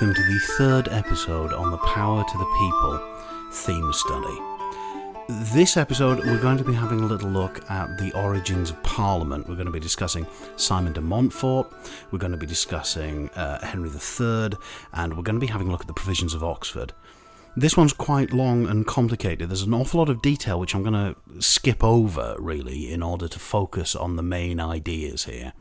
Welcome to the third episode on the Power to the People theme study. This episode, we're going to be having a little look at the origins of Parliament. We're going to be discussing Simon de Montfort, we're going to be discussing uh, Henry III, and we're going to be having a look at the provisions of Oxford. This one's quite long and complicated. There's an awful lot of detail which I'm going to skip over, really, in order to focus on the main ideas here.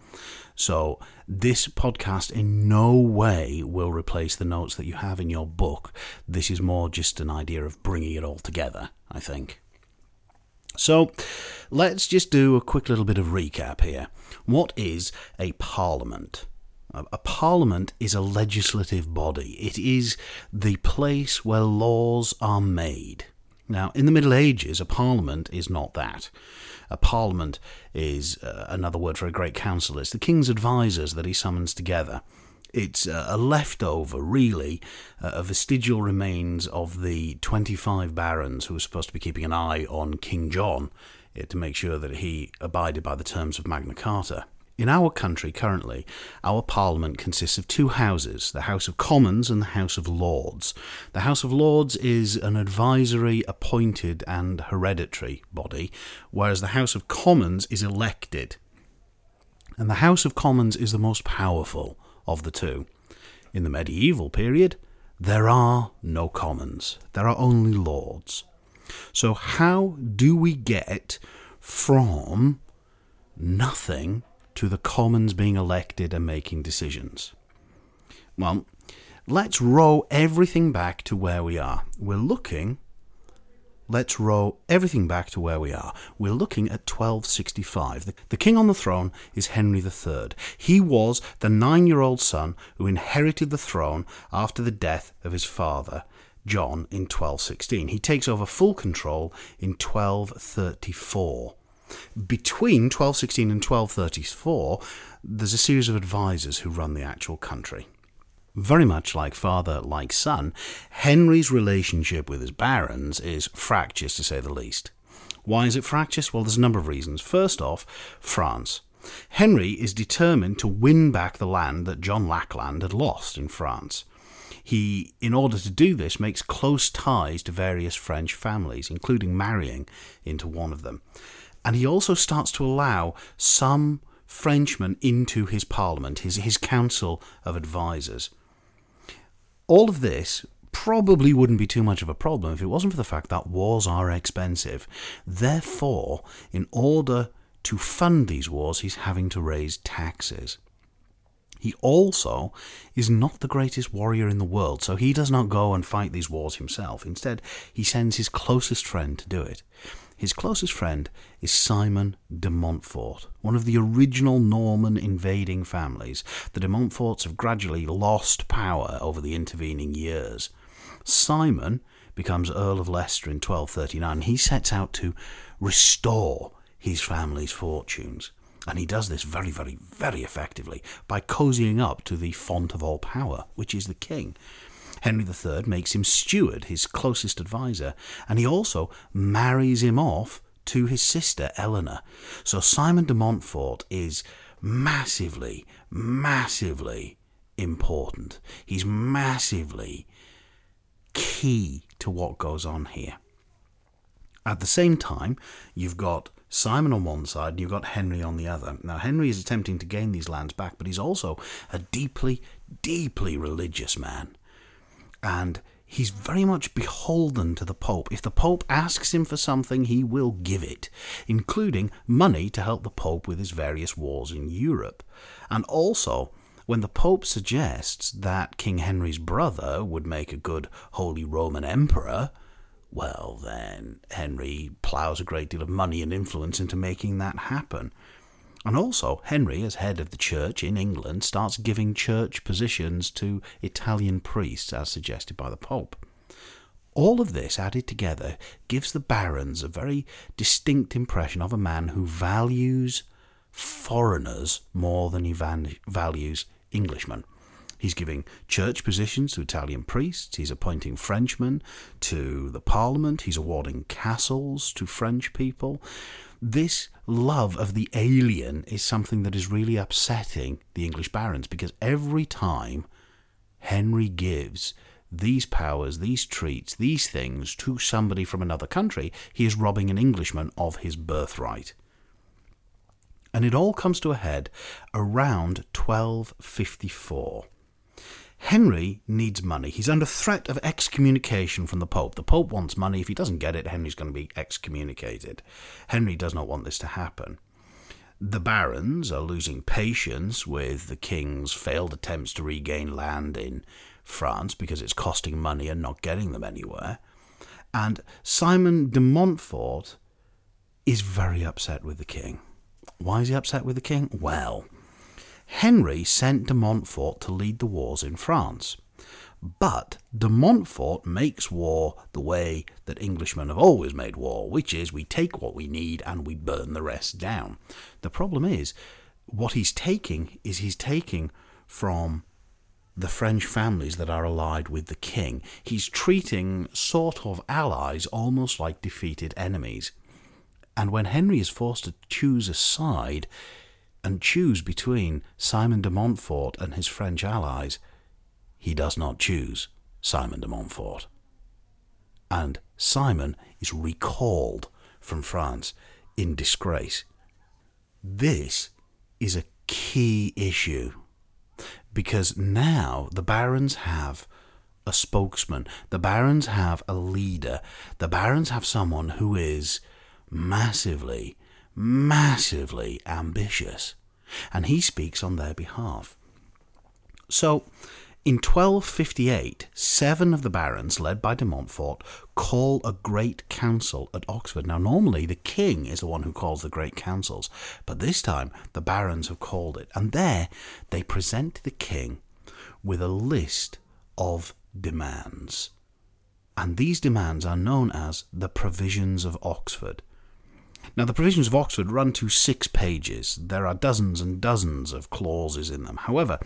So, this podcast in no way will replace the notes that you have in your book. This is more just an idea of bringing it all together, I think. So, let's just do a quick little bit of recap here. What is a parliament? A parliament is a legislative body. It is the place where laws are made. Now, in the Middle Ages, a parliament is not that. A parliament is uh, another word for a great council. It's the king's advisers that he summons together. It's uh, a leftover, really, uh, vestigial remains of the 25 barons who were supposed to be keeping an eye on King John uh, to make sure that he abided by the terms of Magna Carta. In our country currently, our Parliament consists of two houses, the House of Commons and the House of Lords. The House of Lords is an advisory, appointed, and hereditary body, whereas the House of Commons is elected. And the House of Commons is the most powerful of the two. In the medieval period, there are no Commons, there are only Lords. So, how do we get from nothing to the Commons being elected and making decisions? Well, let's row everything back to where we are. We're looking, let's row everything back to where we are. We're looking at 1265. The, the king on the throne is Henry III. He was the nine year old son who inherited the throne after the death of his father. John in 1216. He takes over full control in 1234. Between 1216 and 1234, there's a series of advisors who run the actual country. Very much like father, like son, Henry's relationship with his barons is fractious to say the least. Why is it fractious? Well, there's a number of reasons. First off, France. Henry is determined to win back the land that John Lackland had lost in France. He, in order to do this, makes close ties to various French families, including marrying into one of them and he also starts to allow some Frenchmen into his parliament, his, his council of advisers. All of this probably wouldn't be too much of a problem if it wasn't for the fact that wars are expensive. Therefore, in order to fund these wars, he's having to raise taxes. He also is not the greatest warrior in the world, so he does not go and fight these wars himself. Instead, he sends his closest friend to do it. His closest friend is Simon de Montfort, one of the original Norman invading families. The de Montforts have gradually lost power over the intervening years. Simon becomes Earl of Leicester in 1239. He sets out to restore his family's fortunes. And he does this very, very, very effectively by cozying up to the font of all power, which is the king. Henry III makes him steward, his closest adviser, and he also marries him off to his sister Eleanor. So Simon de Montfort is massively, massively important. He's massively key to what goes on here. At the same time, you've got Simon on one side and you've got Henry on the other. Now, Henry is attempting to gain these lands back, but he's also a deeply, deeply religious man and he's very much beholden to the Pope. If the Pope asks him for something, he will give it, including money to help the Pope with his various wars in Europe. And also, when the Pope suggests that King Henry's brother would make a good Holy Roman Emperor, well, then Henry ploughs a great deal of money and influence into making that happen. And also, Henry, as head of the church in England, starts giving church positions to Italian priests, as suggested by the Pope. All of this added together gives the barons a very distinct impression of a man who values foreigners more than he values Englishmen. He's giving church positions to Italian priests. He's appointing Frenchmen to the parliament. He's awarding castles to French people this love of the alien is something that is really upsetting the English barons because every time Henry gives these powers, these treats, these things to somebody from another country, he is robbing an Englishman of his birthright. And it all comes to a head around 1254. Henry needs money. He's under threat of excommunication from the Pope. The Pope wants money. If he doesn't get it, Henry's going to be excommunicated. Henry does not want this to happen. The barons are losing patience with the king's failed attempts to regain land in France because it's costing money and not getting them anywhere. And Simon de Montfort is very upset with the king. Why is he upset with the king? Well, Henry sent de Montfort to lead the wars in France. But de Montfort makes war the way that Englishmen have always made war, which is we take what we need and we burn the rest down. The problem is, what he's taking is he's taking from the French families that are allied with the king. He's treating sort of allies almost like defeated enemies. And when Henry is forced to choose a side and choose between Simon de Montfort and his French allies, he does not choose Simon de Montfort. And Simon is recalled from France in disgrace. This is a key issue because now the barons have a spokesman, the barons have a leader, the barons have someone who is massively, massively ambitious, and he speaks on their behalf. So, in 1258, seven of the barons, led by de Montfort, call a great council at Oxford. Now, normally the king is the one who calls the great councils, but this time the barons have called it. And there they present the king with a list of demands. And these demands are known as the Provisions of Oxford. Now, the provisions of Oxford run to six pages. There are dozens and dozens of clauses in them. However,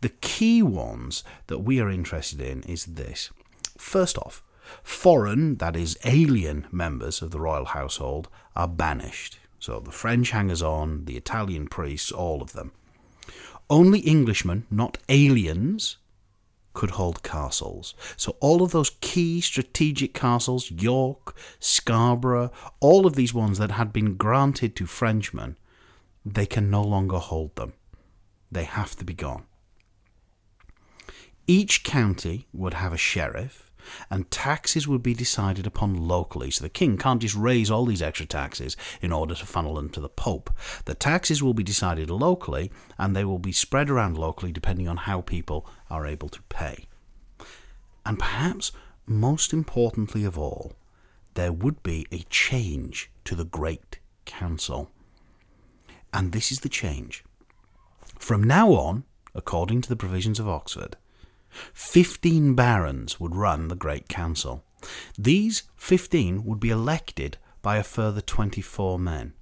the key ones that we are interested in is this. First off, foreign, that is, alien members of the royal household are banished. So the French hangers on, the Italian priests, all of them. Only Englishmen, not aliens, could hold castles. So all of those key strategic castles, York, Scarborough, all of these ones that had been granted to Frenchmen, they can no longer hold them. They have to be gone. Each county would have a sheriff, and taxes would be decided upon locally. So the king can't just raise all these extra taxes in order to funnel them to the pope. The taxes will be decided locally, and they will be spread around locally depending on how people are able to pay. And perhaps most importantly of all, there would be a change to the Great Council. And this is the change. From now on, according to the provisions of Oxford, Fifteen barons would run the Great Council. These fifteen would be elected by a further 24 men.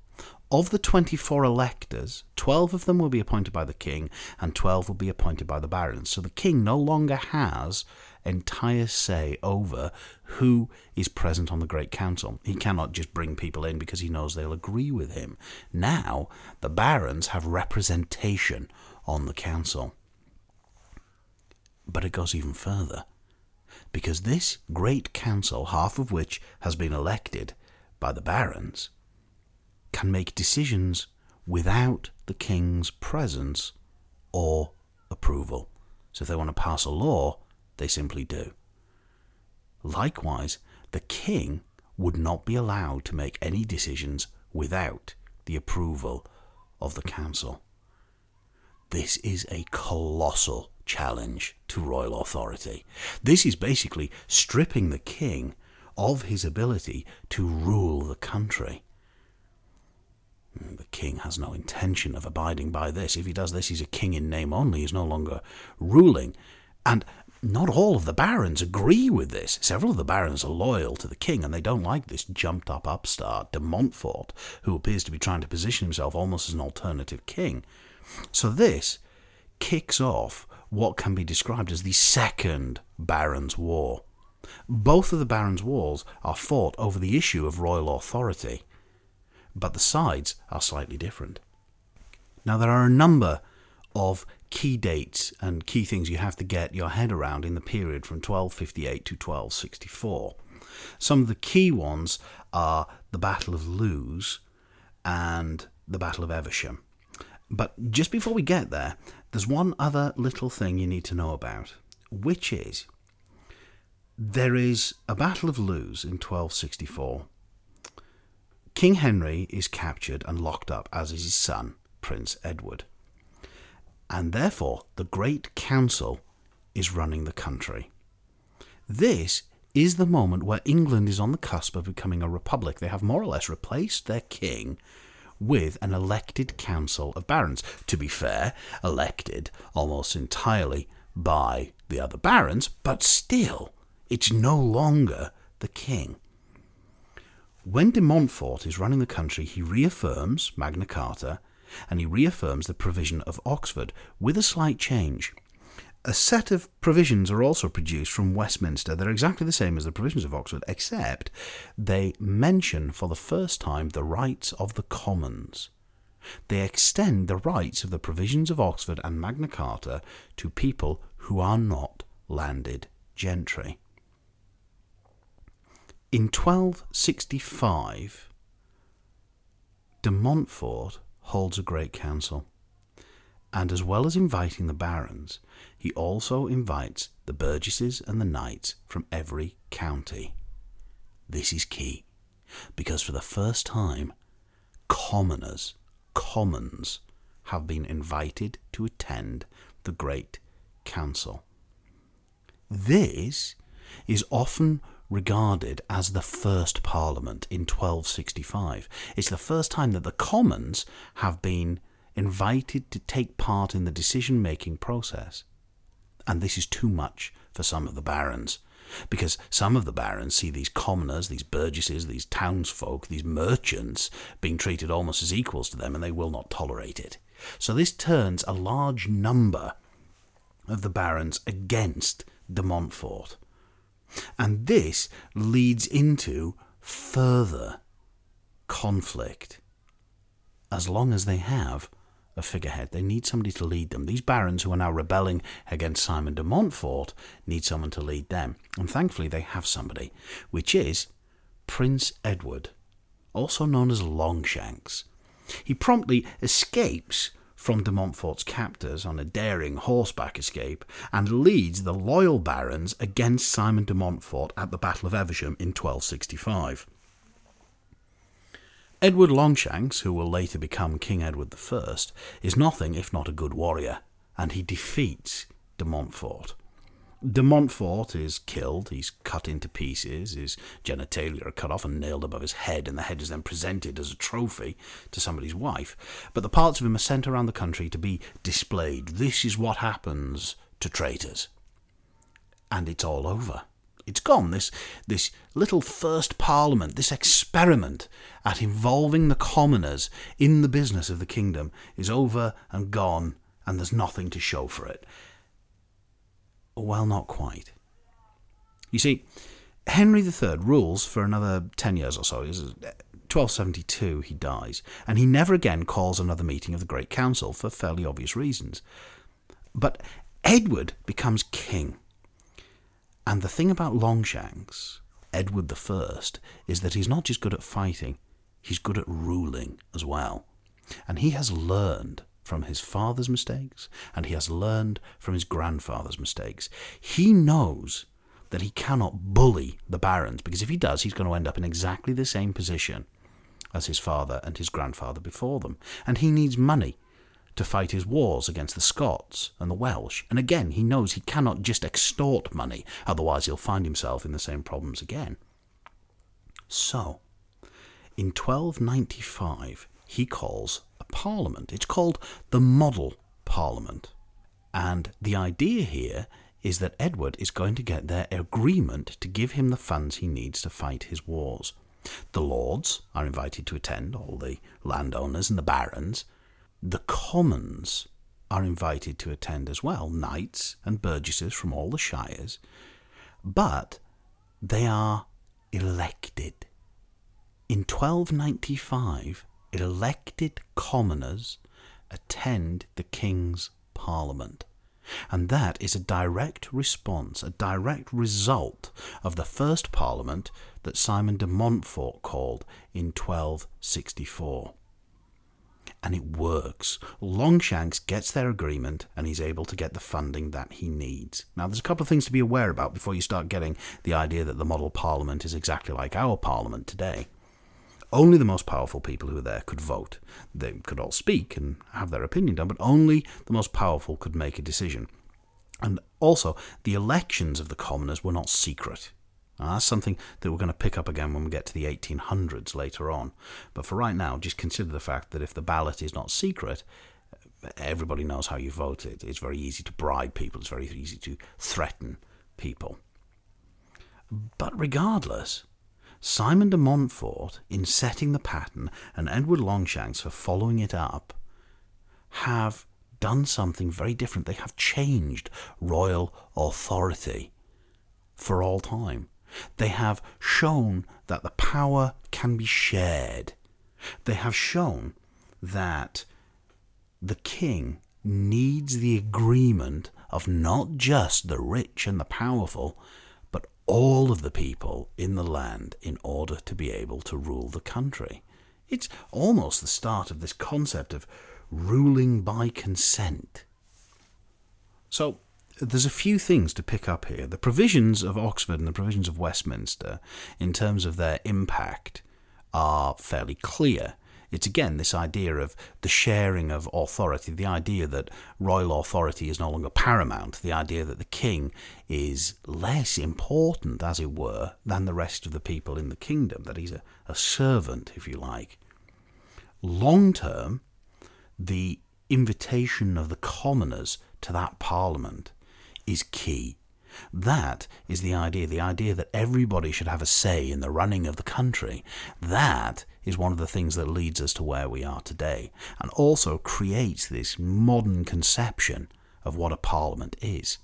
Of the 24 electors, 12 of them will be appointed by the king and 12 will be appointed by the barons. So the king no longer has entire say over who is present on the Great Council. He cannot just bring people in because he knows they'll agree with him. Now, the barons have representation on the council. But it goes even further. Because this great council, half of which has been elected by the barons, can make decisions without the king's presence or approval. So if they want to pass a law, they simply do. Likewise, the king would not be allowed to make any decisions without the approval of the council. This is a colossal challenge to royal authority. This is basically stripping the king of his ability to rule the country. The king has no intention of abiding by this. If he does this, he's a king in name only. He's no longer ruling. And not all of the barons agree with this. Several of the barons are loyal to the king, and they don't like this jumped up upstart, de Montfort, who appears to be trying to position himself almost as an alternative king. So this kicks off what can be described as the Second Barons' War. Both of the Barons' Wars are fought over the issue of royal authority, but the sides are slightly different. Now, there are a number of key dates and key things you have to get your head around in the period from 1258 to 1264. Some of the key ones are the Battle of Lewes and the Battle of Evesham. But just before we get there, there's one other little thing you need to know about, which is there is a Battle of Lewes in 1264. King Henry is captured and locked up, as is his son, Prince Edward. And therefore, the Great Council is running the country. This is the moment where England is on the cusp of becoming a republic. They have more or less replaced their king with an elected council of barons. To be fair, elected almost entirely by the other barons, but still, it's no longer the king. When de Montfort is running the country, he reaffirms Magna Carta and he reaffirms the provision of Oxford with a slight change. A set of provisions are also produced from Westminster. They're exactly the same as the provisions of Oxford, except they mention for the first time the rights of the commons. They extend the rights of the provisions of Oxford and Magna Carta to people who are not landed gentry. In 1265, de Montfort holds a great council and as well as inviting the barons, he also invites the burgesses and the knights from every county. This is key, because for the first time, commoners, commons, have been invited to attend the Great Council. This is often regarded as the first Parliament in 1265. It's the first time that the Commons have been invited to take part in the decision making process. And this is too much for some of the barons, because some of the barons see these commoners, these burgesses, these townsfolk, these merchants being treated almost as equals to them, and they will not tolerate it. So this turns a large number of the barons against de Montfort. And this leads into further conflict as long as they have a figurehead. They need somebody to lead them. These barons who are now rebelling against Simon de Montfort need someone to lead them. And thankfully, they have somebody, which is Prince Edward, also known as Longshanks. He promptly escapes from de Montfort's captors on a daring horseback escape and leads the loyal barons against Simon de Montfort at the Battle of Evesham in 1265. Edward Longshanks, who will later become King Edward I, is nothing if not a good warrior, and he defeats de Montfort. De Montfort is killed, he's cut into pieces, his genitalia are cut off and nailed above his head, and the head is then presented as a trophy to somebody's wife. But the parts of him are sent around the country to be displayed. This is what happens to traitors. And it's all over. It's gone. This this little first parliament, this experiment at involving the commoners in the business of the kingdom is over and gone, and there's nothing to show for it. Well, not quite. You see, Henry III rules for another 10 years or so. 1272 uh, he dies, and he never again calls another meeting of the Great Council for fairly obvious reasons. But Edward becomes king and the thing about Longshanks, Edward I, is that he's not just good at fighting, he's good at ruling as well. And he has learned from his father's mistakes, and he has learned from his grandfather's mistakes. He knows that he cannot bully the barons, because if he does, he's going to end up in exactly the same position as his father and his grandfather before them. And he needs money to fight his wars against the Scots and the Welsh. And again, he knows he cannot just extort money, otherwise, he'll find himself in the same problems again. So, in 1295, he calls a parliament. It's called the Model Parliament. And the idea here is that Edward is going to get their agreement to give him the funds he needs to fight his wars. The lords are invited to attend, all the landowners and the barons, the commons are invited to attend as well, knights and burgesses from all the shires, but they are elected. In 1295, elected commoners attend the king's Parliament. And that is a direct response, a direct result of the first Parliament that Simon de Montfort called in 1264 and it works. Longshanks gets their agreement and he's able to get the funding that he needs. Now, there's a couple of things to be aware about before you start getting the idea that the model parliament is exactly like our parliament today. Only the most powerful people who were there could vote. They could all speak and have their opinion done, but only the most powerful could make a decision. And also, the elections of the commoners were not secret. That's something that we're going to pick up again when we get to the 1800s later on. But for right now, just consider the fact that if the ballot is not secret, everybody knows how you voted. It's very easy to bribe people, it's very easy to threaten people. But regardless, Simon de Montfort, in setting the pattern, and Edward Longshanks for following it up, have done something very different. They have changed royal authority for all time. They have shown that the power can be shared. They have shown that the king needs the agreement of not just the rich and the powerful, but all of the people in the land in order to be able to rule the country. It's almost the start of this concept of ruling by consent. So, there's a few things to pick up here. The provisions of Oxford and the provisions of Westminster, in terms of their impact, are fairly clear. It's again this idea of the sharing of authority, the idea that royal authority is no longer paramount, the idea that the king is less important, as it were, than the rest of the people in the kingdom, that he's a, a servant, if you like. Long term, the invitation of the commoners to that parliament is key. That is the idea, the idea that everybody should have a say in the running of the country. That is one of the things that leads us to where we are today, and also creates this modern conception of what a parliament is.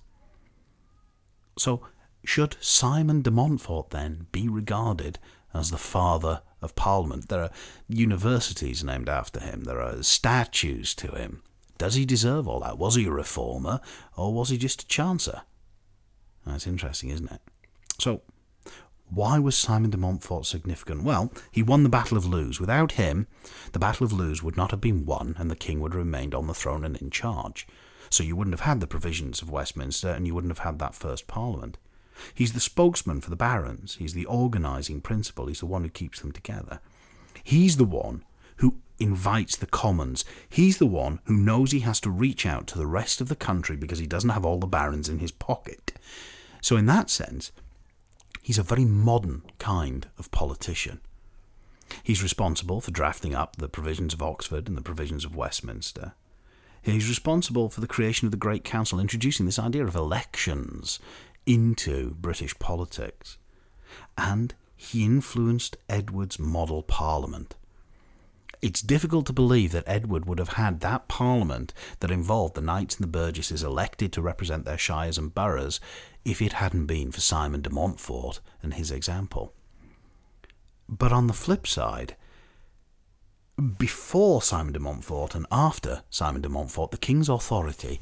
So, should Simon de Montfort then be regarded as the father of Parliament? There are universities named after him, there are statues to him. Does he deserve all that? Was he a reformer, or was he just a chancer? That's interesting, isn't it? So, why was Simon de Montfort significant? Well, he won the Battle of Lewes. Without him, the Battle of Lewes would not have been won, and the king would have remained on the throne and in charge. So you wouldn't have had the provisions of Westminster, and you wouldn't have had that first Parliament. He's the spokesman for the barons. He's the organising principle. He's the one who keeps them together. He's the one who invites the commons. He's the one who knows he has to reach out to the rest of the country because he doesn't have all the barons in his pocket. So, in that sense, he's a very modern kind of politician. He's responsible for drafting up the provisions of Oxford and the provisions of Westminster. He's responsible for the creation of the Great Council, introducing this idea of elections into British politics. And he influenced Edward's model parliament. It's difficult to believe that Edward would have had that parliament that involved the knights and the burgesses elected to represent their shires and boroughs if it hadn't been for Simon de Montfort and his example. But on the flip side, before Simon de Montfort and after Simon de Montfort, the king's authority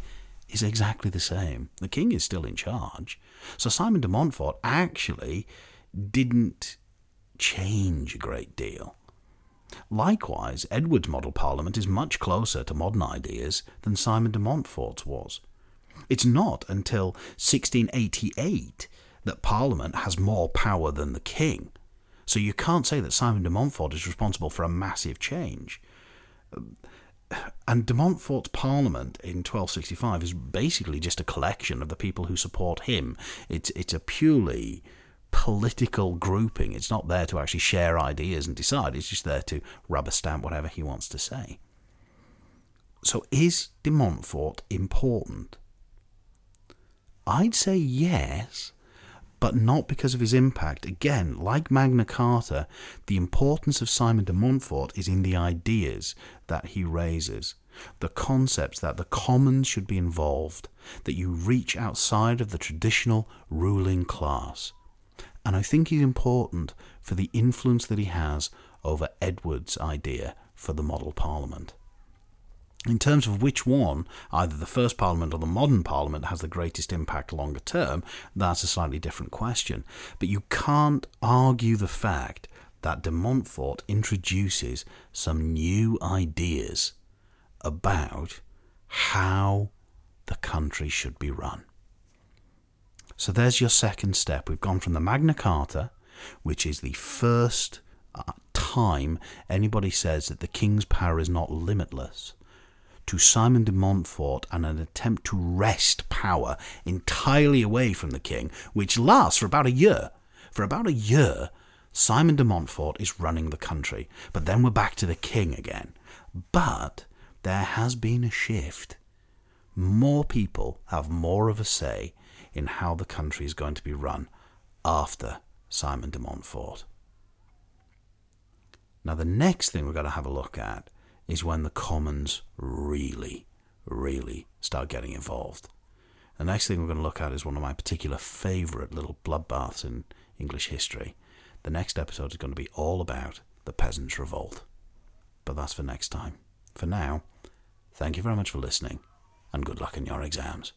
is exactly the same. The king is still in charge. So Simon de Montfort actually didn't change a great deal. Likewise, Edward's model parliament is much closer to modern ideas than Simon de Montfort's was. It's not until 1688 that Parliament has more power than the King. So you can't say that Simon de Montfort is responsible for a massive change. And de Montfort's Parliament in 1265 is basically just a collection of the people who support him. It's, it's a purely political grouping. It's not there to actually share ideas and decide. It's just there to rubber stamp whatever he wants to say. So is de Montfort important? I'd say yes, but not because of his impact. Again, like Magna Carta, the importance of Simon de Montfort is in the ideas that he raises, the concepts that the commons should be involved, that you reach outside of the traditional ruling class and I think he's important for the influence that he has over Edward's idea for the model parliament. In terms of which one, either the first Parliament or the modern Parliament, has the greatest impact longer term, that's a slightly different question. But you can't argue the fact that de Montfort introduces some new ideas about how the country should be run. So there's your second step. We've gone from the Magna Carta, which is the first uh, time anybody says that the king's power is not limitless, to Simon de Montfort and an attempt to wrest power entirely away from the king, which lasts for about a year. For about a year, Simon de Montfort is running the country, but then we're back to the king again. But there has been a shift. More people have more of a say in how the country is going to be run after Simon de Montfort. Now, the next thing we're going to have a look at is when the Commons really, really start getting involved. The next thing we're going to look at is one of my particular favourite little bloodbaths in English history. The next episode is going to be all about the Peasants' Revolt. But that's for next time. For now, thank you very much for listening, and good luck in your exams.